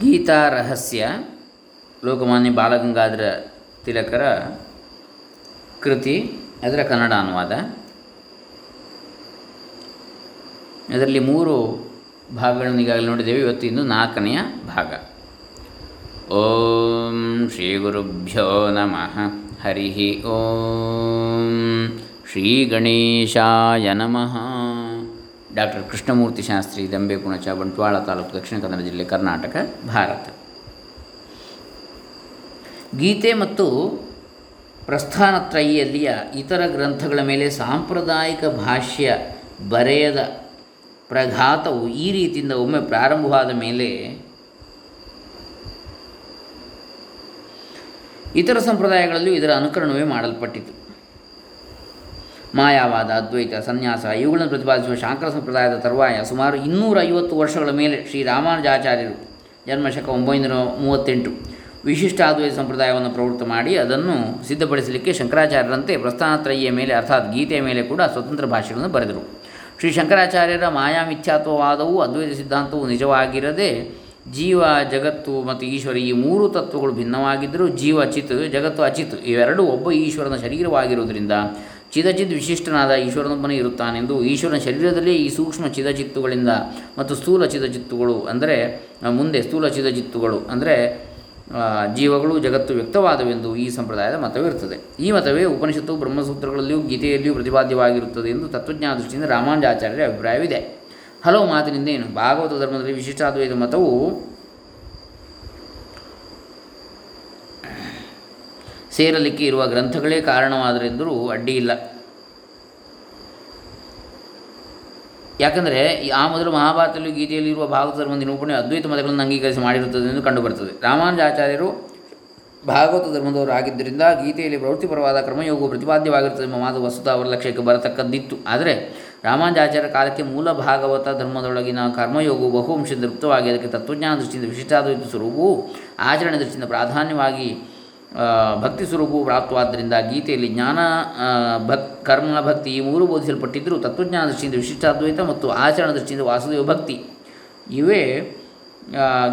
ಗೀತಾ ರಹಸ್ಯ ಲೋಕಮಾನ್ಯ ಬಾಲಗಂಗಾಧರ ತಿಲಕರ ಕೃತಿ, ಅದರ ಕನ್ನಡ ಅನುವಾದ. ಅದರಲ್ಲಿ ಮೂರು ಭಾಗಗಳನ್ನು ಈಗಾಗಲೇ ನೋಡಿದ್ದೇವೆ. ಇವತ್ತು ಇನ್ನು ನಾಲ್ಕನೆಯ ಭಾಗ. ಓಂ ಶ್ರೀ ಗುರುಭ್ಯೋ ನಮಃ. ಹರಿ ಓಂ ಶ್ರೀ ಗಣೇಶಾಯ ನಮಃ. ಡಾಕ್ಟರ್ ಕೃಷ್ಣಮೂರ್ತಿ ಶಾಸ್ತ್ರಿ ದಂಬೆ ಕುಣಚ ಬಂಟ್ವಾಳ ತಾಲೂಕು ದಕ್ಷಿಣ ಕನ್ನಡ ಜಿಲ್ಲೆ ಕರ್ನಾಟಕ, ಭಾರತ. ಗೀತೆ ಮತ್ತು ಪ್ರಸ್ಥಾನತ್ರಯಿಯಲ್ಲಿಯ ಇತರ ಗ್ರಂಥಗಳ ಮೇಲೆ ಸಾಂಪ್ರದಾಯಿಕ ಭಾಷ್ಯ ಬರೆಯದ ಪ್ರಘಾತವು ಈ ರೀತಿಯಿಂದ ಒಮ್ಮೆ ಪ್ರಾರಂಭವಾದ ಮೇಲೆ ಇತರ ಸಂಪ್ರದಾಯಗಳಲ್ಲೂ ಇದರ ಅನುಕರಣವೇ ಮಾಡಲ್ಪಟ್ಟಿತು. ಮಾಯಾವಾದ, ಅದ್ವೈತ, ಸನ್ಯಾಸ, ಇವುಗಳನ್ನು ಪ್ರತಿಪಾದಿಸುವ ಶಾಂಕರ ಸಂಪ್ರದಾಯದ ತರುವಾಯ ಸುಮಾರು ಇನ್ನೂರ ಐವತ್ತು ವರ್ಷಗಳ ಮೇಲೆ ಶ್ರೀ ರಾಮಾನುಜಾಚಾರ್ಯರು ಜನ್ಮಶಕ ಒಂಬೈನೂರ ಮೂವತ್ತೆಂಟು ವಿಶಿಷ್ಟಾದ್ವೈತ ಸಂಪ್ರದಾಯವನ್ನು ಪ್ರವೃತ್ತ ಮಾಡಿ ಅದನ್ನು ಸಿದ್ಧಪಡಿಸಲಿಕ್ಕೆ ಶಂಕರಾಚಾರ್ಯರಂತೆ ಪ್ರಸ್ಥಾನತ್ರಯಿಯ ಮೇಲೆ ಅರ್ಥಾತ್ ಗೀತೆಯ ಮೇಲೆ ಕೂಡ ಸ್ವತಂತ್ರ ಭಾಷೆಗಳನ್ನು ಬರೆದರು. ಶ್ರೀ ಶಂಕರಾಚಾರ್ಯರ ಮಾಯಾ ಮಿಥ್ಯಾತ್ವವಾದವು ಅದ್ವೈತ ಸಿದ್ಧಾಂತವು ನಿಜವಾಗಿರದೆ ಜೀವ, ಜಗತ್ತು ಮತ್ತು ಈಶ್ವರ ಈ ಮೂರು ತತ್ವಗಳು ಭಿನ್ನವಾಗಿದ್ದರೂ ಜೀವ, ಚಿತ್, ಜಗತ್ತು, ಅಚಿತ್ ಇವೆರಡೂ ಒಬ್ಬ ಈಶ್ವರನ ಶರೀರವಾಗಿರುವುದರಿಂದ ಚಿದಚಿತ್ ವಿಶಿಷ್ಟನಾದ ಈಶ್ವರನೊಬ್ಬನೇ ಇರುತ್ತಾನೆಂದು ಈಶ್ವರನ ಶರೀರದಲ್ಲಿ ಈ ಸೂಕ್ಷ್ಮ ಚಿದಚಿತ್ತುಗಳಿಂದ ಮತ್ತು ಸ್ಥೂಲ ಚಿದಚಿತ್ತುಗಳು ಅಂದರೆ ಮುಂದೆ ಸ್ಥೂಲ ಚಿದಚಿತ್ತುಗಳು ಅಂದರೆ ಜೀವಗಳು, ಜಗತ್ತು ವ್ಯಕ್ತವಾದವೆಂದು ಈ ಸಂಪ್ರದಾಯದ ಮತವಿರುತ್ತದೆ ಈ ಮತವೇ ಉಪನಿಷತ್ತು, ಬ್ರಹ್ಮಸೂತ್ರಗಳಲ್ಲಿಯೂ ಗೀತೆಯಲ್ಲಿಯೂ ಪ್ರತಿಪಾದ್ಯವಾಗಿರುತ್ತದೆ ಎಂದು ತತ್ವಜ್ಞಾನ ದೃಷ್ಟಿಯಿಂದ ರಾಮಾನುಜಾಚಾರ್ಯರ ಅಭಿಪ್ರಾಯವಿದೆ. ಹಲವು ಮಾತಿನಿಂದ ಏನು? ಭಾಗವತ ಧರ್ಮದಲ್ಲಿ ವಿಶಿಷ್ಟಾದ್ವೈತ ಮತವು ಸೇರಲಿಕ್ಕೆ ಇರುವ ಗ್ರಂಥಗಳೇ ಕಾರಣವಾದರೆಂದರೂ ಅಡ್ಡಿಯಿಲ್ಲ ಯಾಕಂದರೆ ಆ ಮೊದಲು ಮಹಾಭಾರತದಲ್ಲಿ ಗೀತೆಯಲ್ಲಿ ಇರುವ ನಿರೂಪಣೆ ಅದ್ವೈತ ಮತಗಳನ್ನು ಅಂಗೀಕರಿಸಿ ಮಾಡಿರುತ್ತದೆ ಎಂದು ಕಂಡುಬರುತ್ತದೆ ರಾಮಾನುಜಾಚಾರ್ಯರು ಭಾಗವತ ಧರ್ಮದವರು ಆಗಿದ್ದರಿಂದ ಗೀತೆಯಲ್ಲಿ ಪ್ರವೃತ್ತಿಪರವಾದ ಕ್ರಮಯೋಗವು ಪ್ರತಿಪಾದ್ಯವಾಗಿರುತ್ತದೆ ಎಂಬ ಮಾತು ವಸ್ತುತ ಅವರ ಲಕ್ಷ್ಯಕ್ಕೆ ಬರತಕ್ಕದ್ದಿತ್ತು. ಆದರೆ ರಾಮಾನುಜಾಚಾರ್ಯ ಕಾಲಕ್ಕೆ ಮೂಲ ಭಾಗವತ ಧರ್ಮದೊಳಗಿನ ಕರ್ಮಯೋಗವು ಬಹುವಂಶ ತೃಪ್ತವಾಗಿ ಅದಕ್ಕೆ ತತ್ವಜ್ಞಾನ ದೃಷ್ಟಿಯಿಂದ ವಿಶಿಷ್ಟಾದ್ವೈತ ಸ್ವರೂಪವು ಆಚರಣೆ ದೃಷ್ಟಿಯಿಂದ ಪ್ರಾಧಾನ್ಯವಾಗಿ ಭಕ್ತಿ ಸ್ವರೂಪವು ಪ್ರಾಪ್ತವಾದ್ದರಿಂದ ಗೀತೆಯಲ್ಲಿ ಜ್ಞಾನ ಭಕ್ ಕರ್ಮ ಭಕ್ತಿ ಈ ಮೂರು ಬೋಧಿಸಲ್ಪಟ್ಟಿದ್ದರೂ ತತ್ವಜ್ಞಾನ ದೃಷ್ಟಿಯಿಂದ ವಿಶಿಷ್ಟಾದ್ವೈತ ಮತ್ತು ಆಚರಣ ದೃಷ್ಟಿಯಿಂದ ವಾಸುದೇವ ಭಕ್ತಿ. ಇವೇ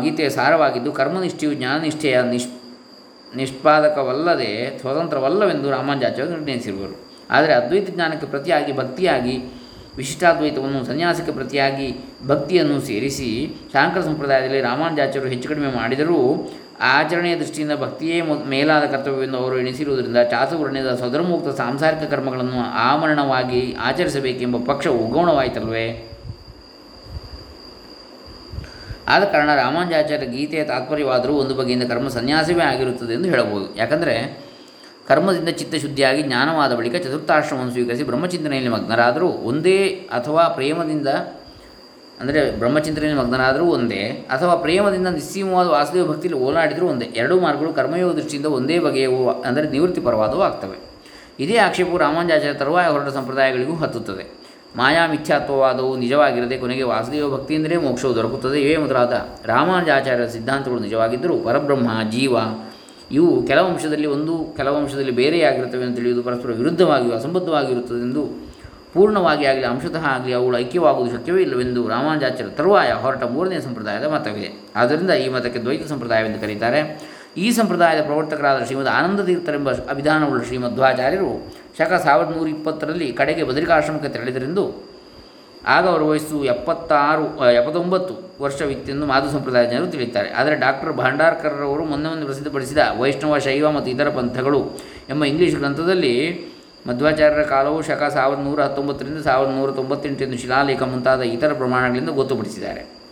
ಗೀತೆಯ ಸಾರವಾಗಿದ್ದು ಕರ್ಮನಿಷ್ಠೆಯು ಜ್ಞಾನನಿಷ್ಠೆಯ ನಿಷ್ ನಿಷ್ಪಾದಕವಲ್ಲದೆ ಸ್ವತಂತ್ರವಲ್ಲವೆಂದು ರಾಮಾಂಜಾಚಾರ್ಯ ನಿರ್ಣಯಿಸಿರುವರು. ಆದರೆ ಅದ್ವೈತ ಜ್ಞಾನಕ್ಕೆ ಪ್ರತಿಯಾಗಿ ಭಕ್ತಿಯಾಗಿ, ವಿಶಿಷ್ಟಾದ್ವೈತವನ್ನು ಸನ್ಯಾಸಕ್ಕೆ ಪ್ರತಿಯಾಗಿ ಭಕ್ತಿಯನ್ನು ಸೇರಿಸಿ, ಶಾಂಕರ ಸಂಪ್ರದಾಯದಲ್ಲಿ ರಾಮಾನುಜಾಚಾರ್ಯರು ಹೆಚ್ಚು ಕಡಿಮೆ ಮಾಡಿದರೂ ಆಚರಣೆಯ ದೃಷ್ಟಿಯಿಂದ ಭಕ್ತಿಯೇ ಮೇಲಾದ ಕರ್ತವ್ಯವೆಂದು ಅವರು ಎಣಿಸಿರುವುದರಿಂದ ಚಾತುರ್ಣ್ಯದ ಸದರ್ಮುಕ್ತ ಸಾಂಸಾರಿಕ ಕರ್ಮಗಳನ್ನು ಆಮರಣವಾಗಿ ಆಚರಿಸಬೇಕೆಂಬ ಪಕ್ಷ ಉಗೋಣವಾಯಿತಲ್ವೇ ಆದ ಕಾರಣ ರಾಮಾನುಜಾಚಾರ್ಯ ಗೀತೆಯ ತಾತ್ಪರ್ಯವಾದರೂ ಒಂದು ಬಗೆಯಿಂದ ಕರ್ಮ ಸನ್ಯಾಸವೇ ಆಗಿರುತ್ತದೆ ಎಂದು ಹೇಳಬಹುದು. ಯಾಕಂದರೆ, ಕರ್ಮದಿಂದ ಚಿತ್ತಶುದ್ಧಿಯಾಗಿ ಜ್ಞಾನವಾದ ಬಳಿಕ ಚತುರ್ಥಾಶ್ರಮವನ್ನು ಸ್ವೀಕರಿಸಿ ಬ್ರಹ್ಮಚಿಂತನೆಯಲ್ಲಿ ಮಗ್ನರಾದರೂ ಒಂದೇ ಅಥವಾ ಪ್ರೇಮದಿಂದ ಅಂದರೆ ಬ್ರಹ್ಮಚಿಂತನೆಯಲ್ಲಿ ಮಗ್ನರಾದರೂ ಒಂದೇ, ಅಥವಾ ಪ್ರೇಮದಿಂದ ನಿಸ್ಸೀಮವಾದ ವಾಸುದೇವ ಭಕ್ತಿಯಲ್ಲಿ ಓಲಾಡಿದರೂ ಒಂದೇ. ಎರಡೂ ಮಾರ್ಗಗಳು ಕರ್ಮಯೋಗ ದೃಷ್ಟಿಯಿಂದ ಒಂದೇ ಬಗೆಯವು ಅಂದರೆ ನಿವೃತ್ತಿಪರವಾದವು ಆಗ್ತವೆ. ಇದೇ ಆಕ್ಷೇಪವು ರಾಮಾನುಜಾಚಾರ್ಯ ತರುವಾಯ ಹೊರಟ ಸಂಪ್ರದಾಯಗಳಿಗೂ ಹತ್ತುತ್ತದೆ. ಮಾಯಾ ಮಿಥ್ಯಾತ್ವವಾದವು ನಿಜವಾಗಿರದೆ ಕೊನೆಗೆ ವಾಸುದೇವ ಭಕ್ತಿಯಿಂದಲೇ ಮೋಕ್ಷವು ದೊರಕುತ್ತದೆ. ಇವೇ ಮೊದಲಾದ ರಾಮಾನುಜಾಚಾರ್ಯರ ಸಿದ್ಧಾಂತಗಳು ನಿಜವಾಗಿದ್ದರೂ ಪರಬ್ರಹ್ಮ, ಜೀವ, ಇವು ಕೆಲವು ಅಂಶದಲ್ಲಿ ಒಂದು ಕೆಲವು ಅಂಶದಲ್ಲಿ ಬೇರೆಯಾಗಿರುತ್ತವೆ ಎಂದು ತಿಳಿಯುವುದು ಪರಸ್ಪರ ವಿರುದ್ಧವಾಗಿಯೂ ಅಸಂಬದ್ಧವಾಗಿರುತ್ತದೆ ಎಂದು ಪೂರ್ಣವಾಗಿ ಆಗಲಿ, ಅಂಶತಃ ಆಗಲಿ, ಅವುಗಳು ಐಕ್ಯವಾಗುವುದು ಶಕ್ಯವೇ ಇಲ್ಲವೆಂದು ರಾಮಾನುಜಾಚಾರ್ಯ ತರುವಾಯ ಹೊರಟ ಮೂರನೇ ಸಂಪ್ರದಾಯದ ಮತವಿದೆ. ಆದ್ದರಿಂದ ಈ ಮತಕ್ಕೆ ದ್ವೈತ ಸಂಪ್ರದಾಯವೆಂದು ಕರೀತಾರೆ. ಈ ಸಂಪ್ರದಾಯದ ಪ್ರವರ್ತಕರಾದ ಶ್ರೀಮದ್ ಆನಂದ ತೀರ್ಥರೆಂಬ ಅಭಿಧಾನವುಳ್ಳ ಶ್ರೀಮಧ್ವಾಚಾರ್ಯರು ಶಕ ಸಾವಿರದ ನೂರ ಇಪ್ಪತ್ತರಲ್ಲಿ ಕಡೆಗೆ ಬದರಿಕಾಶ್ರಮಕ್ಕೆ ತೆರಳಿದರೆಂದು ಆಗ ಅವರ ವಯಸ್ಸು ಎಪ್ಪತ್ತಾರು ಎಪ್ಪತ್ತೊಂಬತ್ತು ವರ್ಷವಿತ್ತೆಂದು ಮಾಧು ಸಂಪ್ರದಾಯ ಜನರು ತಿಳಿಯುತ್ತಾರೆ. ಆದರೆ ಡಾಕ್ಟರ್ ಭಂಡಾರ್ಕರ್ರವರು ಮೊನ್ನೆ ಮೊನ್ನೆ ಪ್ರಸಿದ್ಧಪಡಿಸಿದ ವೈಷ್ಣವ, ಶೈವ ಮತ್ತು ಇತರ ಪಂಥಗಳು ಎಂಬ ಇಂಗ್ಲಿಷ್ ಗ್ರಂಥದಲ್ಲಿ ಮಧ್ವಾಚಾರ್ಯರ ಕಾಲವು ಶಕ ಸಾವಿರದ ನೂರ ಹತ್ತೊಂಬತ್ತರಿಂದ ಸಾವಿರದ ನೂರ ತೊಂಬತ್ತೆಂಟು ಶಿಲಾಲೇಖ ಮುಂತಾದ ಇತರ ಪ್ರಮಾಣಗಳಿಂದ ಗೊತ್ತುಪಡಿಸಿದ್ದಾರೆ.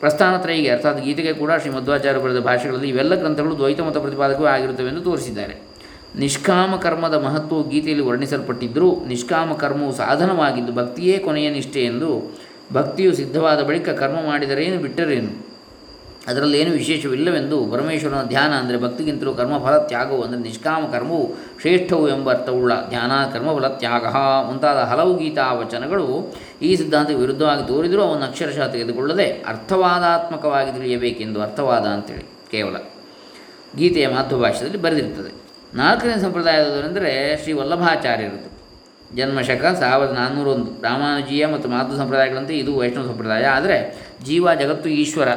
ಪ್ರಸ್ಥಾನತ್ರಯಿಗೆ ಅರ್ಥಾತ್ ಗೀತೆಗೆ ಕೂಡ ಶ್ರೀ ಮಧ್ವಾಚಾರ್ಯ ಬರೆದ ಭಾಷೆಗಳಲ್ಲಿ ಇವೆಲ್ಲ ಗ್ರಂಥಗಳು ದ್ವೈತ ಮತ ಪ್ರತಿಪಾದಕವೇ ಆಗಿರುತ್ತವೆ ಎಂದು ತೋರಿಸಿದ್ದಾರೆ. ನಿಷ್ಕಾಮ ಕರ್ಮದ ಮಹತ್ವವು ಗೀತೆಯಲ್ಲಿ ವರ್ಣಿಸಲ್ಪಟ್ಟಿದ್ದರೂ ನಿಷ್ಕಾಮ ಕರ್ಮವು ಸಾಧನವಾಗಿದ್ದು ಭಕ್ತಿಯೇ ಕೊನೆಯ ನಿಷ್ಠೆ ಎಂದು ಭಕ್ತಿಯು ಸಿದ್ಧವಾದ ಬಳಿಕ ಕರ್ಮ ಮಾಡಿದರೇನು ಬಿಟ್ಟರೇನು? ಅದರಲ್ಲೇನು ವಿಶೇಷವಿಲ್ಲವೆಂದು ಪರಮೇಶ್ವರನ ಧ್ಯಾನ ಅಂದರೆ ಭಕ್ತಿಗಿಂತಲೂ ಕರ್ಮಫಲ ತ್ಯಾಗವು ಅಂದರೆ ನಿಷ್ಕಾಮ ಕರ್ಮವು ಶ್ರೇಷ್ಠವು ಎಂಬ ಅರ್ಥವುಳ್ಳ ಧ್ಯಾನ, ಕರ್ಮಫಲ ತ್ಯಾಗ. ಮುಂತಾದ ಹಲವು ಗೀತಾ ವಚನಗಳು ಈ ಸಿದ್ಧಾಂತಕ್ಕೆ ವಿರುದ್ಧವಾಗಿ ತೋರಿದರೂ ಅವನ್ನು ಅಕ್ಷರಶಃ ತೆಗೆದುಕೊಳ್ಳದೆ ಅರ್ಥವಾದಾತ್ಮಕವಾಗಿ ತಿಳಿಯಬೇಕೆಂದು ಅರ್ಥವಾದ ಅಂತೇಳಿ ಕೇವಲ ಗೀತೆಯ ಮಾತೃಭಾಷೆಯಲ್ಲಿ ಬರೆದಿರುತ್ತದೆ ನಾಲ್ಕನೇ ಸಂಪ್ರದಾಯದವರೆಂದರೆ ಶ್ರೀ ವಲ್ಲಭಾಚಾರ್ಯರದು ಜನ್ಮಶಕ ಸಾವಿರದ ನಾನ್ನೂರೊಂದು. ರಾಮಾನುಜೀಯ ಮತ್ತು ಮಾತೃ ಸಂಪ್ರದಾಯಗಳಂತೆ ಇದು ವೈಷ್ಣವ ಸಂಪ್ರದಾಯ. ಆದರೆ ಜೀವ ಜಗತ್ತು ಈಶ್ವರ.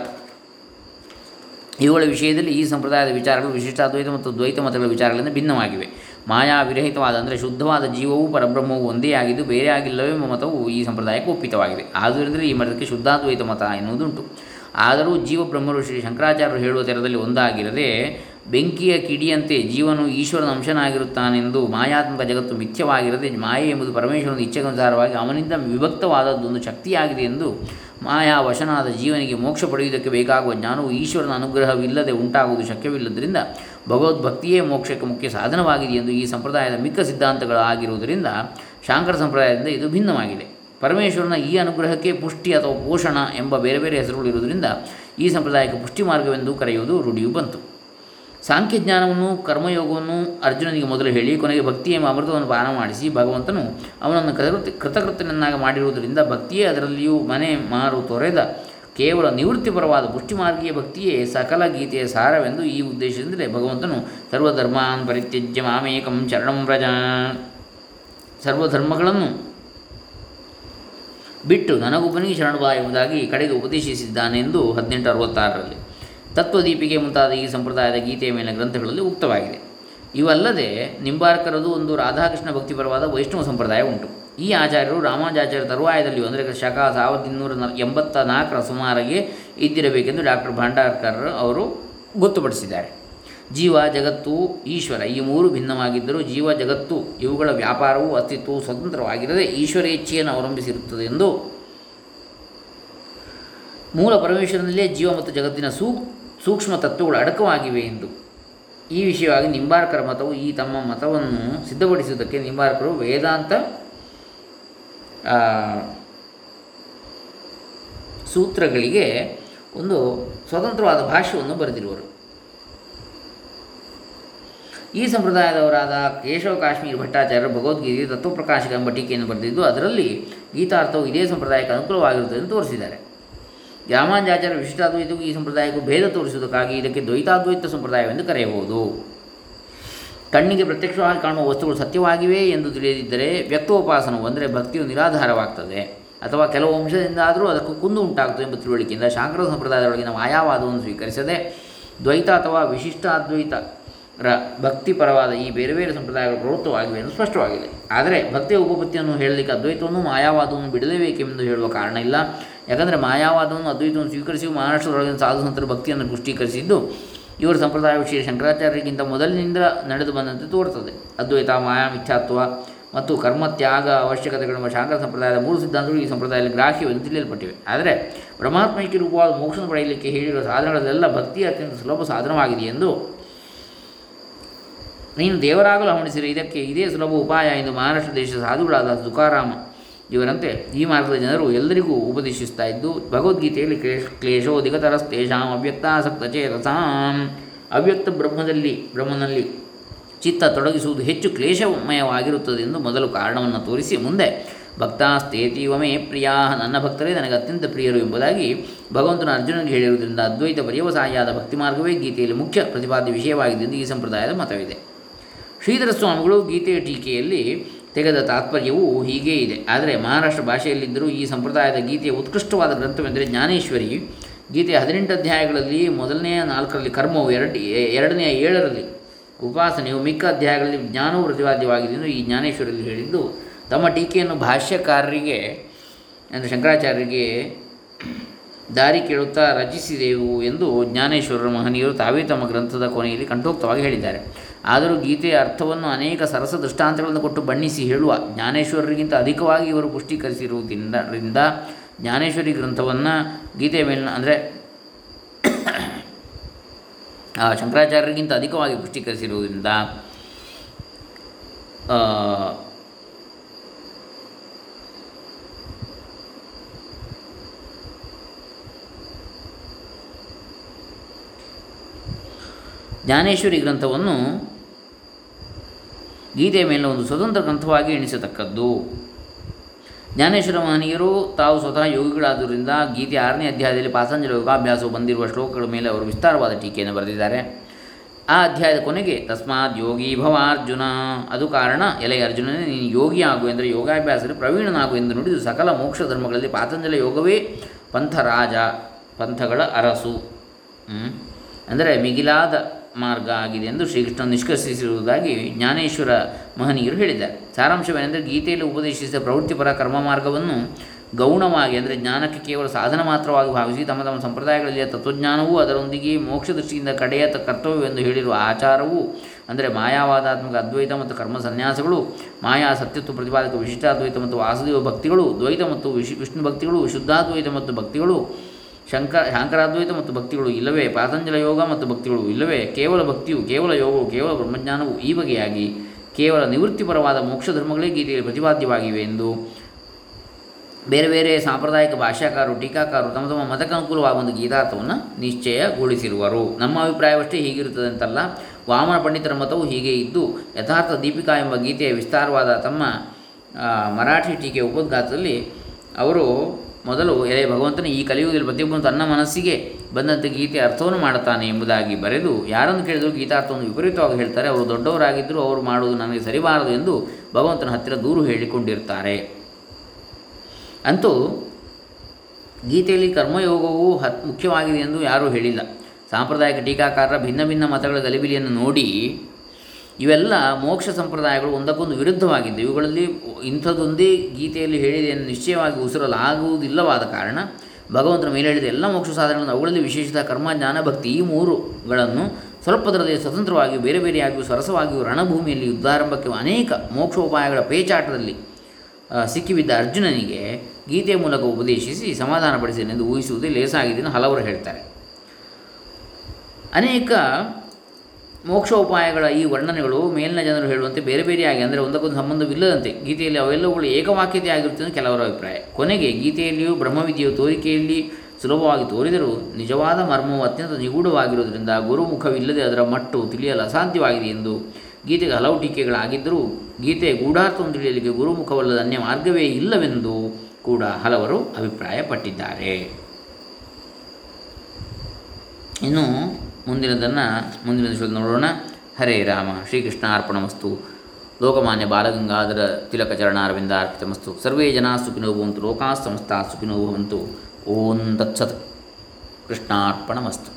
ಇವುಗಳ ವಿಷಯದಲ್ಲಿ ಈ ಸಂಪ್ರದಾಯದ ವಿಚಾರಗಳು ವಿಶಿಷ್ಟಾದ್ವೈತ ಮತ್ತು ದ್ವೈತ ಮತಗಳ ವಿಚಾರಗಳಿಂದ ಭಿನ್ನವಾಗಿವೆ. ಮಾಯಾ ವಿರಹಿತವಾದ ಅಂದರೆ ಶುದ್ಧವಾದ ಜೀವವು ಪರಬ್ರಹ್ಮವು ಒಂದೇ ಆಗಿದ್ದು ಬೇರೆ ಆಗಿಲ್ಲವೆಂಬ ಮತವು ಈ ಸಂಪ್ರದಾಯಕ್ಕೆ ಒಪ್ಪಿತವಾಗಿದೆ. ಆದ್ದರಿಂದ ಈ ಮತಕ್ಕೆ ಶುದ್ಧಾದ್ವೈತ ಮತ ಎನ್ನುವುದುಂಟು. ಆದರೂ ಜೀವ ಬ್ರಹ್ಮರು ಶ್ರೀ ಶಂಕರಾಚಾರ್ಯರು ಹೇಳುವ ತೆರದಲ್ಲಿ ಒಂದಾಗಿರದೆ, ಬೆಂಕಿಯ ಕಿಡಿಯಂತೆ ಜೀವನು ಈಶ್ವರನ ಅಂಶನಾಗಿರುತ್ತಾನೆಂದು ಮಾಯಾತ್ಮಕ ಜಗತ್ತು ಮಿಥ್ಯವಾಗಿರದೆ ಮಾಯೆ ಎಂಬುದು ಪರಮೇಶ್ವರನ ಇಚ್ಛೆಗನುಸಾರವಾಗಿ ಅವನಿಂದ ವಿಭಕ್ತವಾದದ್ದೊಂದು ಶಕ್ತಿಯಾಗಿದೆ ಎಂದು ಮಾಯಾ ವಶನಾದ ಜೀವನಿಗೆ ಮೋಕ್ಷ ಪಡೆಯುವುದಕ್ಕೆ ಬೇಕಾಗುವ ಜ್ಞಾನವು ಈಶ್ವರನ ಅನುಗ್ರಹವಿಲ್ಲದೆ ಉಂಟಾಗುವುದು ಶಕ್ಯವಿಲ್ಲದರಿಂದ ಭಗವದ್ಭಕ್ತಿಯೇ ಮೋಕ್ಷಕ್ಕೆ ಮುಖ್ಯ ಸಾಧನವಾಗಿದೆ ಎಂದು ಈ ಸಂಪ್ರದಾಯದ ಮಿಕ್ಕ ಸಿದ್ಧಾಂತಗಳಾಗಿರುವುದರಿಂದ ಶಾಂಕರ ಸಂಪ್ರದಾಯದಿಂದ ಇದು ಭಿನ್ನವಾಗಿದೆ. ಪರಮೇಶ್ವರನ ಈ ಅನುಗ್ರಹಕ್ಕೆ ಪುಷ್ಟಿ ಅಥವಾ ಪೋಷಣ ಎಂಬ ಬೇರೆ ಬೇರೆ ಹೆಸರುಗಳಿರುವುದರಿಂದ ಈ ಸಂಪ್ರದಾಯಕ್ಕೆ ಪುಷ್ಟಿ ಮಾರ್ಗವೆಂದು ಕರೆಯುವುದು ರೂಢಿಯು ಬಂತು. ಸಾಂಖ್ಯಜ್ಞಾನವನ್ನು, ಕರ್ಮಯೋಗವನ್ನು ಅರ್ಜುನನಿಗೆ ಮೊದಲು ಹೇಳಿ, ಕೊನೆಗೆ ಭಕ್ತಿ ಎಂಬ ಅಮೃತವನ್ನು ಪಾನ ಮಾಡಿಸಿ ಭಗವಂತನು ಅವನನ್ನು ಕೃತಕೃತ್ಯ ಕೃತಕೃತನನ್ನಾಗಿ ಮಾಡಿರುವುದರಿಂದ ಭಕ್ತಿಯೇ ಅದರಲ್ಲಿಯೂ ಮನೆ ಮಾರು ತೊರೆದ ಕೇವಲ ನಿವೃತ್ತಿಪರವಾದ ಪುಷ್ಟಿಮಾರ್ಗೀಯ ಭಕ್ತಿಯೇ ಸಕಲ ಗೀತೆಯ ಸಾರವೆಂದು ಈ ಉದ್ದೇಶದಿಂದಲೇ ಭಗವಂತನು ಸರ್ವಧರ್ಮಾನ್ ಪರಿತ್ಯಜ್ಯ ಮಾಮೇಕಂ ಚರಣಂ ವ್ರಜ. ಸರ್ವಧರ್ಮಗಳನ್ನು ಬಿಟ್ಟು ನನಗೊಬ್ಬನಿಗೆ ಶರಣ ಬಾ ಎಂಬುದಾಗಿ ಕಡೆಗೆ ಉಪದೇಶಿಸಿದ್ದಾನೆಂದು ಹದಿನೆಂಟು ಅರವತ್ತಾರರಲ್ಲಿ. ತತ್ವದೀಪಿಕೆ ಮುಂತಾದ ಈ ಸಂಪ್ರದಾಯದ ಗೀತೆಯ ಮೇಲಿನ ಗ್ರಂಥಗಳಲ್ಲಿ ಉಕ್ತವಾಗಿದೆ. ಇವಲ್ಲದೆ ನಿಂಬಾರ್ಕರದು ಒಂದು ರಾಧಾಕೃಷ್ಣ ಭಕ್ತಿಪರವಾದ ವೈಷ್ಣವ ಸಂಪ್ರದಾಯ ಉಂಟು. ಈ ಆಚಾರ್ಯರು ರಾಮಾಜಾಚಾರ್ಯ ತರುವಾಯದಲ್ಲಿ ಅಂದರೆ ಶಕ ಸಾವಿರದ ಇನ್ನೂರ ಎಂಬತ್ತ ನಾಲ್ಕರ ಸುಮಾರಿಗೆ ಇದ್ದಿರಬೇಕೆಂದು ಡಾಕ್ಟರ್ ಭಂಡಾರ್ಕರ್ ಅವರು ಗೊತ್ತುಪಡಿಸಿದ್ದಾರೆ. ಜೀವ, ಜಗತ್ತು, ಈಶ್ವರ ಈ ಮೂರು ಭಿನ್ನವಾಗಿದ್ದರೂ ಜೀವ, ಜಗತ್ತು ಇವುಗಳ ವ್ಯಾಪಾರವು ಅಸ್ತಿತ್ವವು ಸ್ವತಂತ್ರವಾಗಿರದೆ ಈಶ್ವರ ಇಚ್ಛೆಯನ್ನು ಅವಲಂಬಿಸಿರುತ್ತದೆ ಎಂದು ಮೂಲ ಪರಮೇಶ್ವರನಲ್ಲೇ ಜೀವ ಮತ್ತು ಜಗತ್ತಿನ ಸೂ ಸೂಕ್ಷ್ಮ ತತ್ವಗಳು ಅಡಕವಾಗಿವೆ ಎಂದು. ಈ ವಿಷಯವಾಗಿ ನಿಂಬಾರ್ಕರ ಮತವು ಈ ತಮ್ಮ ಮತವನ್ನು ಸಿದ್ಧಪಡಿಸುವುದಕ್ಕೆ ನಿಂಬಾರ್ಕರು ವೇದಾಂತ ಸೂತ್ರಗಳಿಗೆ ಒಂದು ಸ್ವತಂತ್ರವಾದ ಭಾಷ್ಯವನ್ನು ಬರೆದಿರುವರು. ಈ ಸಂಪ್ರದಾಯದವರಾದ ಕೇಶವ ಕಾಶ್ಮೀರ್ ಭಟ್ಟಾಚಾರ್ಯರು ಭಗವದ್ಗೀತೆ ತತ್ವಪ್ರಕಾಶಕ ಎಂಬ ಟೀಕೆಯನ್ನು ಬರೆದಿದ್ದು, ಅದರಲ್ಲಿ ಗೀತಾರ್ಥವು ಇದೇ ಸಂಪ್ರದಾಯಕ್ಕೆ ಅನುಕೂಲವಾಗಿರುತ್ತದೆ ಎಂದು ತೋರಿಸಿದ್ದಾರೆ. ರಾಮಾನುಜಾಚಾರ್ಯ ವಿಶಿಷ್ಟಾದ್ವೈತಕ್ಕೂ ಈ ಸಂಪ್ರದಾಯಕ್ಕೂ ಭೇದ ತೋರಿಸುವುದಕ್ಕಾಗಿ ಇದಕ್ಕೆ ದ್ವೈತಾದ್ವೈತ ಸಂಪ್ರದಾಯವೆಂದು ಕರೆಯಬಹುದು. ಕಣ್ಣಿಗೆ ಪ್ರತ್ಯಕ್ಷವಾಗಿ ಕಾಣುವ ವಸ್ತುಗಳು ಸತ್ಯವಾಗಿವೆ ಎಂದು ತಿಳಿಯದಿದ್ದರೆ ವ್ಯಕ್ತೋಪಾಸನವು ಅಂದರೆ ಭಕ್ತಿಯು ನಿರಾಧಾರವಾಗ್ತದೆ. ಅಥವಾ ಕೆಲವು ಅಂಶದಿಂದಾದರೂ ಅದಕ್ಕೂ ಕುಂದು ಉಂಟಾಗುತ್ತದೆ ಎಂಬ ತಿಳುವಳಿಕೆಯಿಂದ ಶಾಂಕರ ಸಂಪ್ರದಾಯದೊಳಗಿನ ಮಾಯಾವಾದವನ್ನು ಸ್ವೀಕರಿಸದೆ ದ್ವೈತ ಅಥವಾ ವಿಶಿಷ್ಟಾದ್ವೈತ ರ ಭಕ್ತಿಪರವಾದ ಈ ಬೇರೆ ಬೇರೆ ಸಂಪ್ರದಾಯಗಳು ಪ್ರವೃತ್ತವಾಗಿವೆ ಎಂದು ಸ್ಪಷ್ಟವಾಗಿದೆ. ಆದರೆ ಭಕ್ತಿಯ ಉಪಪತ್ತಿಯನ್ನು ಹೇಳಲಿಕ್ಕೆ ಅದ್ವೈತವನ್ನು ಮಾಯಾವಾದವನ್ನು ಬಿಡಲೇಬೇಕೆಂದು ಹೇಳುವ ಕಾರಣ ಇಲ್ಲ. ಯಾಕಂದರೆ ಮಾಯಾವಾದವನ್ನು ಅದ್ವೈತವನ್ನು ಸ್ವೀಕರಿಸಿ ಮಹಾರಾಷ್ಟ್ರದೊಳಗಿನ ಸಾಧು ಸಂತರು ಭಕ್ತಿಯನ್ನು ಪುಷ್ಟೀಕರಿಸಿದ್ದು, ಇವರ ಸಂಪ್ರದಾಯ ವಿಷಯ ಶಂಕರಾಚಾರ್ಯರಿಗಿಂತ ಮೊದಲಿನಿಂದ ನಡೆದು ಬಂದಂತೆ ತೋರುತ್ತದೆ. ಅದ್ವೈತ, ಮಾಯಾ, ಮಿಥ್ಯಾತ್ವ ಮತ್ತು ಕರ್ಮತ್ಯಾಗ ಅವಶ್ಯಕತೆಗಳೆಂಬ ಶಾಂಕರ ಸಂಪ್ರದಾಯದ ಮೂರು ಸಿದ್ಧಾಂತಗಳು ಈ ಸಂಪ್ರದಾಯದಲ್ಲಿ ಗ್ರಾಹ್ಯವೆಂದು ತಿಳಿಯಲ್ಪಟ್ಟಿವೆ ಆದರೆ ಪರಮಾತ್ಮೈಕ್ಯ ರೂಪವಾದ ಮೋಕ್ಷನ ಪಡೆಯಲಿಕ್ಕೆ ಹೇಳಿರುವ ಸಾಧನಗಳಲ್ಲೆಲ್ಲ ಭಕ್ತಿ ಅತ್ಯಂತ ಸುಲಭ ಸಾಧನವಾಗಿದೆ ಎಂದು ನೀನು ದೇವರಾಗಲು ಹವಣಿಸಿರಿ ಇದಕ್ಕೆ ಇದೇ ಸುಲಭ ಉಪಾಯ ಎಂದು ಮಹಾರಾಷ್ಟ್ರ ದೇಶದ ಸಾಧುಗಳಾದ ತುಕಾರಾಮ ಇವರಂತೆ ಈ ಮಾರ್ಗದ ಜನರು ಎಲ್ಲರಿಗೂ ಉಪದೇಶಿಸ್ತಾ ಇದ್ದು, ಭಗವದ್ಗೀತೆಯಲ್ಲಿ ಕ್ಲೇಶ ದಿಗತರಸ್ತೇಷಾಂ ಅವ್ಯಕ್ತಾಸಕ್ತ ಚೇತಸಾಂ. ಅವ್ಯಕ್ತ ಬ್ರಹ್ಮದಲ್ಲಿ, ಬ್ರಹ್ಮನಲ್ಲಿ ಚಿತ್ತ ತೊಡಗಿಸುವುದು ಹೆಚ್ಚು ಕ್ಲೇಶಮಯವಾಗಿರುತ್ತದೆ ಎಂದು ಮೊದಲು ಕಾರಣವನ್ನು ತೋರಿಸಿ ಮುಂದೆ ಭಕ್ತಾಸ್ತೇತೀವಮೇ ಪ್ರಿಯಾ ನನ್ನ ಭಕ್ತರೇ, ನನಗೆ ಅತ್ಯಂತ ಪ್ರಿಯರು ಎಂಬುದಾಗಿ ಭಗವಂತನ ಅರ್ಜುನನಿಗೆ ಹೇಳಿರುವುದರಿಂದ ಅದ್ವೈತ ಪರ್ಯವಸಾಯಿಯಾದ ಭಕ್ತಿ ಮಾರ್ಗವೇ ಗೀತೆಯಲ್ಲಿ ಮುಖ್ಯ ಪ್ರತಿಪಾದ್ಯ ವಿಷಯವಾಗಿದೆ ಎಂದು ಈ ಸಂಪ್ರದಾಯದ ಮತವಿದೆ. ಶ್ರೀಧರ ಸ್ವಾಮಿಗಳು ಗೀತೆಯ ಟೀಕೆಯಲ್ಲಿ ತೆಗೆದ ತಾತ್ಪರ್ಯವು ಹೀಗೇ ಇದೆ. ಆದರೆ ಮಹಾರಾಷ್ಟ್ರ ಭಾಷೆಯಲ್ಲಿದ್ದರೂ ಈ ಸಂಪ್ರದಾಯದ ಗೀತೆಯ ಉತ್ಕೃಷ್ಟವಾದ ಗ್ರಂಥವೆಂದರೆ ಜ್ಞಾನೇಶ್ವರಿ. ಗೀತೆ ಹದಿನೆಂಟು ಅಧ್ಯಾಯಗಳಲ್ಲಿ ಮೊದಲನೆಯ ನಾಲ್ಕರಲ್ಲಿ ಕರ್ಮವು ಎರಡು, ಎರಡನೆಯ ಏಳರಲ್ಲಿ ಉಪಾಸನೆಯು ಮಿಕ್ಕ ಅಧ್ಯಾಯಗಳಲ್ಲಿ ಜ್ಞಾನವು ಪ್ರತಿಪಾದ್ಯವಾಗಿದೆ ಎಂದು ಈ ಜ್ಞಾನೇಶ್ವರಿಯಲ್ಲಿ ಹೇಳಿದ್ದು. ತಮ್ಮ ಟೀಕೆಯನ್ನು ಭಾಷ್ಯಕಾರರಿಗೆ ಅಂದರೆ ಶಂಕರಾಚಾರ್ಯರಿಗೆ ದಾರಿ ಕೇಳುತ್ತಾ ರಚಿಸಿದೆವು ಎಂದು ಜ್ಞಾನೇಶ್ವರರ ಮಹನೀಯರು ತಾವೇ ತಮ್ಮ ಗ್ರಂಥದ ಕೊನೆಯಲ್ಲಿ ಕಂಠೋಕ್ತವಾಗಿ ಹೇಳಿದ್ದಾರೆ. ಆದರೂ ಗೀತೆಯ ಅರ್ಥವನ್ನು ಅನೇಕ ಸರಸ ದೃಷ್ಟಾಂತಗಳನ್ನು ಕೊಟ್ಟು ಬಣ್ಣಿಸಿ ಹೇಳುವ ಜ್ಞಾನೇಶ್ವರರಿಗಿಂತ ಅಧಿಕವಾಗಿ ಇವರು ಪುಷ್ಟೀಕರಿಸಿರುವುದರಿಂದ ಜ್ಞಾನೇಶ್ವರಿ ಗ್ರಂಥವನ್ನು ಗೀತೆಯ ಮೇಲಿನ ಅಂದರೆ ಶಂಕರಾಚಾರ್ಯರಿಗಿಂತ ಅಧಿಕವಾಗಿ ಪುಷ್ಟೀಕರಿಸಿರುವುದರಿಂದ ಜ್ಞಾನೇಶ್ವರಿ ಗ್ರಂಥವನ್ನು ಗೀತೆಯ ಮೇಲೆ ಒಂದು ಸ್ವತಂತ್ರ ಗ್ರಂಥವಾಗಿ ಎಣಿಸತಕ್ಕದ್ದು. ಜ್ಞಾನೇಶ್ವರ ಮಹನೀಯರು ತಾವು ಸ್ವತಃ ಯೋಗಿಗಳಾದ್ದರಿಂದ ಗೀತೆ ಆರನೇ ಅಧ್ಯಾಯದಲ್ಲಿ ಪಾತಂಜಲ ಯೋಗಾಭ್ಯಾಸವು ಬಂದಿರುವ ಶ್ಲೋಕಗಳ ಮೇಲೆ ಅವರು ವಿಸ್ತಾರವಾದ ಟೀಕೆಯನ್ನು ಬರೆದಿದ್ದಾರೆ. ಆ ಅಧ್ಯಾಯದ ಕೊನೆಗೆ, ತಸ್ಮಾತ್ ಯೋಗಿ ಭವ ಅರ್ಜುನ ಅದು ಕಾರಣ, ಎಲೆ ಅರ್ಜುನನೇ, ನೀನು ಯೋಗಿ ಆಗು ಎಂದರೆ ಯೋಗಾಭ್ಯಾಸದಲ್ಲಿ ಪ್ರವೀಣನಾಗು ಎಂದು ನುಡಿದು ಸಕಲ ಮೋಕ್ಷ ಧರ್ಮಗಳಲ್ಲಿ ಪಾತಂಜಲ ಯೋಗವೇ ಪಂಥರಾಜ, ಪಂಥಗಳ ಅರಸು. ಅಂದರೆ ಮಿಗಿಲಾದ ಮಾರ್ಗ ಆಗಿದೆ ಎಂದು ಶ್ರೀಕೃಷ್ಣ ನಿಷ್ಕರ್ಷಿಸಿರುವುದಾಗಿ ಜ್ಞಾನೇಶ್ವರ ಮಹನೀಯರು ಹೇಳಿದ್ದಾರೆ. ಸಾರಾಂಶವೇನೆಂದರೆ ಗೀತೆಯಲ್ಲಿ ಉಪದೇಶಿಸಿದ ಪ್ರವೃತ್ತಿಪರ ಕರ್ಮ ಮಾರ್ಗವನ್ನು ಗೌಣವಾಗಿ, ಅಂದರೆ ಜ್ಞಾನಕ್ಕೆ ಕೇವಲ ಸಾಧನ ಮಾತ್ರವಾಗಿ ಭಾವಿಸಿ ತಮ್ಮ ತಮ್ಮ ಸಂಪ್ರದಾಯಗಳಲ್ಲಿ ತತ್ವಜ್ಞಾನವೂ ಅದರೊಂದಿಗೆ ಮೋಕ್ಷ ದೃಷ್ಟಿಯಿಂದ ಕಡೆಯ ಕರ್ತವ್ಯವೆಂದು ಹೇಳಿರುವ ಆಚಾರವು, ಅಂದರೆ ಮಾಯಾವಾದಾತ್ಮಕ ಅದ್ವೈತ ಮತ್ತು ಕರ್ಮ ಸನ್ಯಾಸಗಳು, ಮಾಯಾ ಸತ್ಯತ್ವ ಪ್ರತಿಪಾದಕ ವಿಶಿಷ್ಟಾದ್ವೈತ ಮತ್ತು ವಾಸುದೇವ ಭಕ್ತಿಗಳು, ದ್ವೈತ ಮತ್ತು ವಿಶ್, ವಿಷ್ಣು ಭಕ್ತಿಗಳು ಶುದ್ಧಾದ್ವೈತ ಮತ್ತು ಭಕ್ತಿಗಳು ಶಂಕ ಶಾಂಕರಾದ್ವೈತ ಮತ್ತು ಭಕ್ತಿಗಳು ಇಲ್ಲವೇ? ಪಾತಂಜಲ ಯೋಗ ಮತ್ತು ಭಕ್ತಿಗಳು ಇಲ್ಲವೇ? ಕೇವಲ ಭಕ್ತಿಯು, ಕೇವಲ ಯೋಗವು, ಕೇವಲ ಬ್ರಹ್ಮಜ್ಞಾನವು ಈ ಬಗೆಯಾಗಿ ಕೇವಲ ನಿವೃತ್ತಿಪರವಾದ ಮೋಕ್ಷ ಧರ್ಮಗಳೇ ಗೀತೆಯಲ್ಲಿ ಪ್ರತಿಪಾದ್ಯವಾಗಿವೆ ಎಂದು ಬೇರೆ ಬೇರೆ ಸಾಂಪ್ರದಾಯಿಕ ಭಾಷಾಕಾರರು ಟೀಕಾಕಾರರು ತಮ್ಮ ತಮ್ಮ ಮತಕ್ಕನುಕೂಲವಾದ ಒಂದು ಗೀತಾರ್ಥವನ್ನು ನಿಶ್ಚಯಗೊಳಿಸಿರುವರು. ನಮ್ಮ ಅಭಿಪ್ರಾಯವಷ್ಟೇ ಹೀಗಿರುತ್ತದೆ ಅಂತಲ್ಲ, ವಾಮನ ಪಂಡಿತರ ಮತವು ಹೀಗೆ ಇದ್ದು, ಯಥಾರ್ಥ ದೀಪಿಕಾ ಎಂಬ ಗೀತೆಯ ವಿಸ್ತಾರವಾದ ತಮ್ಮ ಮರಾಠಿ ಟೀಕೆ ಉಪಘಾತದಲ್ಲಿ ಅವರು ಮೊದಲು ಎಲೆ ಭಗವಂತನ ಈ ಕಲಿಯುಗದಲ್ಲಿ ಪ್ರತಿಯೊಬ್ಬನು ತನ್ನ ಮನಸ್ಸಿಗೆ ಬಂದಂತೆ ಗೀತೆ ಅರ್ಥವನ್ನು ಮಾಡುತ್ತಾನೆ ಎಂಬುದಾಗಿ ಬರೆದು ಯಾರನ್ನು ಕೇಳಿದರೂ ಗೀತಾರ್ಥವನ್ನು ವಿಪರೀತವಾಗಿ ಹೇಳ್ತಾರೆ. ಅವರು ದೊಡ್ಡವರಾಗಿದ್ದರೂ ಅವರು ಮಾಡುವುದು ನನಗೆ ಸರಿಬಾರದು ಎಂದು ಭಗವಂತನ ಹತ್ತಿರ ದೂರು ಹೇಳಿಕೊಂಡಿರ್ತಾರೆ. ಅಂತೂ ಗೀತೆಯಲ್ಲಿ ಕರ್ಮಯೋಗವು ಹತ್ ಮುಖ್ಯವಾಗಿದೆ ಎಂದು ಯಾರೂ ಹೇಳಿಲ್ಲ. ಸಾಂಪ್ರದಾಯಿಕ ಟೀಕಾಕಾರರ ಭಿನ್ನ ಭಿನ್ನ ಮತಗಳ ಗಲಿಬಿಲಿಯನ್ನು ನೋಡಿ ಇವೆಲ್ಲ ಮೋಕ್ಷ ಸಂಪ್ರದಾಯಗಳು ಒಂದಕ್ಕೊಂದು ವಿರುದ್ಧವಾಗಿದ್ದು, ಇವುಗಳಲ್ಲಿ ಇಂಥದ್ದೊಂದೇ ಗೀತೆಯಲ್ಲಿ ಹೇಳಿದೆ ನಿಶ್ಚಯವಾಗಿ ಉಸಿರಲಾಗುವುದಿಲ್ಲವಾದ ಕಾರಣ ಭಗವಂತನ ಮೇಲೆ ಹೇಳಿದ ಎಲ್ಲ ಮೋಕ್ಷ ಸಾಧನೆಗಳನ್ನು ಅವುಗಳಲ್ಲಿ ವಿಶೇಷತಃ ಕರ್ಮ, ಜ್ಞಾನ, ಭಕ್ತಿ ಈ ಮೂರುಗಳನ್ನು ಸ್ವಲ್ಪದರದೇ ಸ್ವತಂತ್ರವಾಗಿಯೂ, ಬೇರೆ ಬೇರೆಯಾಗಿಯೂ, ಸರಸವಾಗಿಯೂ ರಣಭೂಮಿಯಲ್ಲಿ ಯುದ್ಧಾರಂಭಕ್ಕೆ ಅನೇಕ ಮೋಕ್ಷೋಪಾಯಗಳ ಪೇಚಾಟದಲ್ಲಿ ಸಿಕ್ಕಿಬಿದ್ದ ಅರ್ಜುನನಿಗೆ ಗೀತೆಯ ಮೂಲಕ ಉಪದೇಶಿಸಿ ಸಮಾಧಾನಪಡಿಸಿದನೆಂದು ಊಹಿಸುವುದೇ ಲೇಸಾಗಿದೆ ಎಂದು ಹಲವರು ಹೇಳ್ತಾರೆ. ಅನೇಕ ಮೋಕ್ಷೋಪಾಯಗಳ ಈ ವರ್ಣನೆಗಳು ಮೇಲಿನ ಜನರು ಹೇಳುವಂತೆ ಬೇರೆ ಬೇರೆಯಾಗಿ ಅಂದರೆ ಒಂದಕ್ಕೊಂದು ಸಂಬಂಧವಿಲ್ಲದಂತೆ. ಗೀತೆಯಲ್ಲಿ ಅವೆಲ್ಲವುಗಳು ಏಕವಾಕ್ಯತೆ ಆಗಿರುತ್ತದೆ ಕೆಲವರ ಅಭಿಪ್ರಾಯ. ಕೊನೆಗೆ, ಗೀತೆಯಲ್ಲಿಯೂ ಬ್ರಹ್ಮವಿದ್ಯೆಯು ತೋರಿಕೆಯಲ್ಲಿ ಸುಲಭವಾಗಿ ತೋರಿದರೂ ನಿಜವಾದ ಮರ್ಮವು ಅತ್ಯಂತ ನಿಗೂಢವಾಗಿರುವುದರಿಂದ ಗುರುಮುಖವಿಲ್ಲದೆ ಅದರ ಮಟ್ಟು ತಿಳಿಯಲು ಅಸಾಧ್ಯವಾಗಿದೆ ಎಂದು ಗೀತೆಗೆ ಹಲವು ಟೀಕೆಗಳಾಗಿದ್ದರೂ, ಗೀತೆ ಗೂಢಾರ್ಥವನ್ನು ತಿಳಿಯಲಿಕ್ಕೆ ಗುರುಮುಖವಲ್ಲದ ಅನ್ಯ ಮಾರ್ಗವೇ ಇಲ್ಲವೆಂದು ಕೂಡ ಹಲವರು ಅಭಿಪ್ರಾಯಪಟ್ಟಿದ್ದಾರೆ. ಇನ್ನು ಮುಂದಿನದನ್ನು ಮುಂದಿನ ದಿವಸದಲ್ಲಿ ನೋಡೋಣ. ಹರೇ ರಾಮ. ಶ್ರೀಕೃಷ್ಣ ಅರ್ಪಣಮಸ್ತು. ಲೋಕಮಾನ್ಯ ಬಾಲಗಂಗಾಧರ ತಿಲಕ ಚರಣಾರವಿಂದ ಅರ್ಪಿತಮಸ್ತು. ಸರ್ವೇ ಜನಾ ಸುಖಿನೋ ಭವಂತು ಲೋಕಾ ಸಮಸ್ತಾ ಸುಖಿನೋ ಭವಂತು ಓಂ ತತ್ಸತ್. ಕೃಷ್ಣಾರ್ಪಣಮಸ್ತು.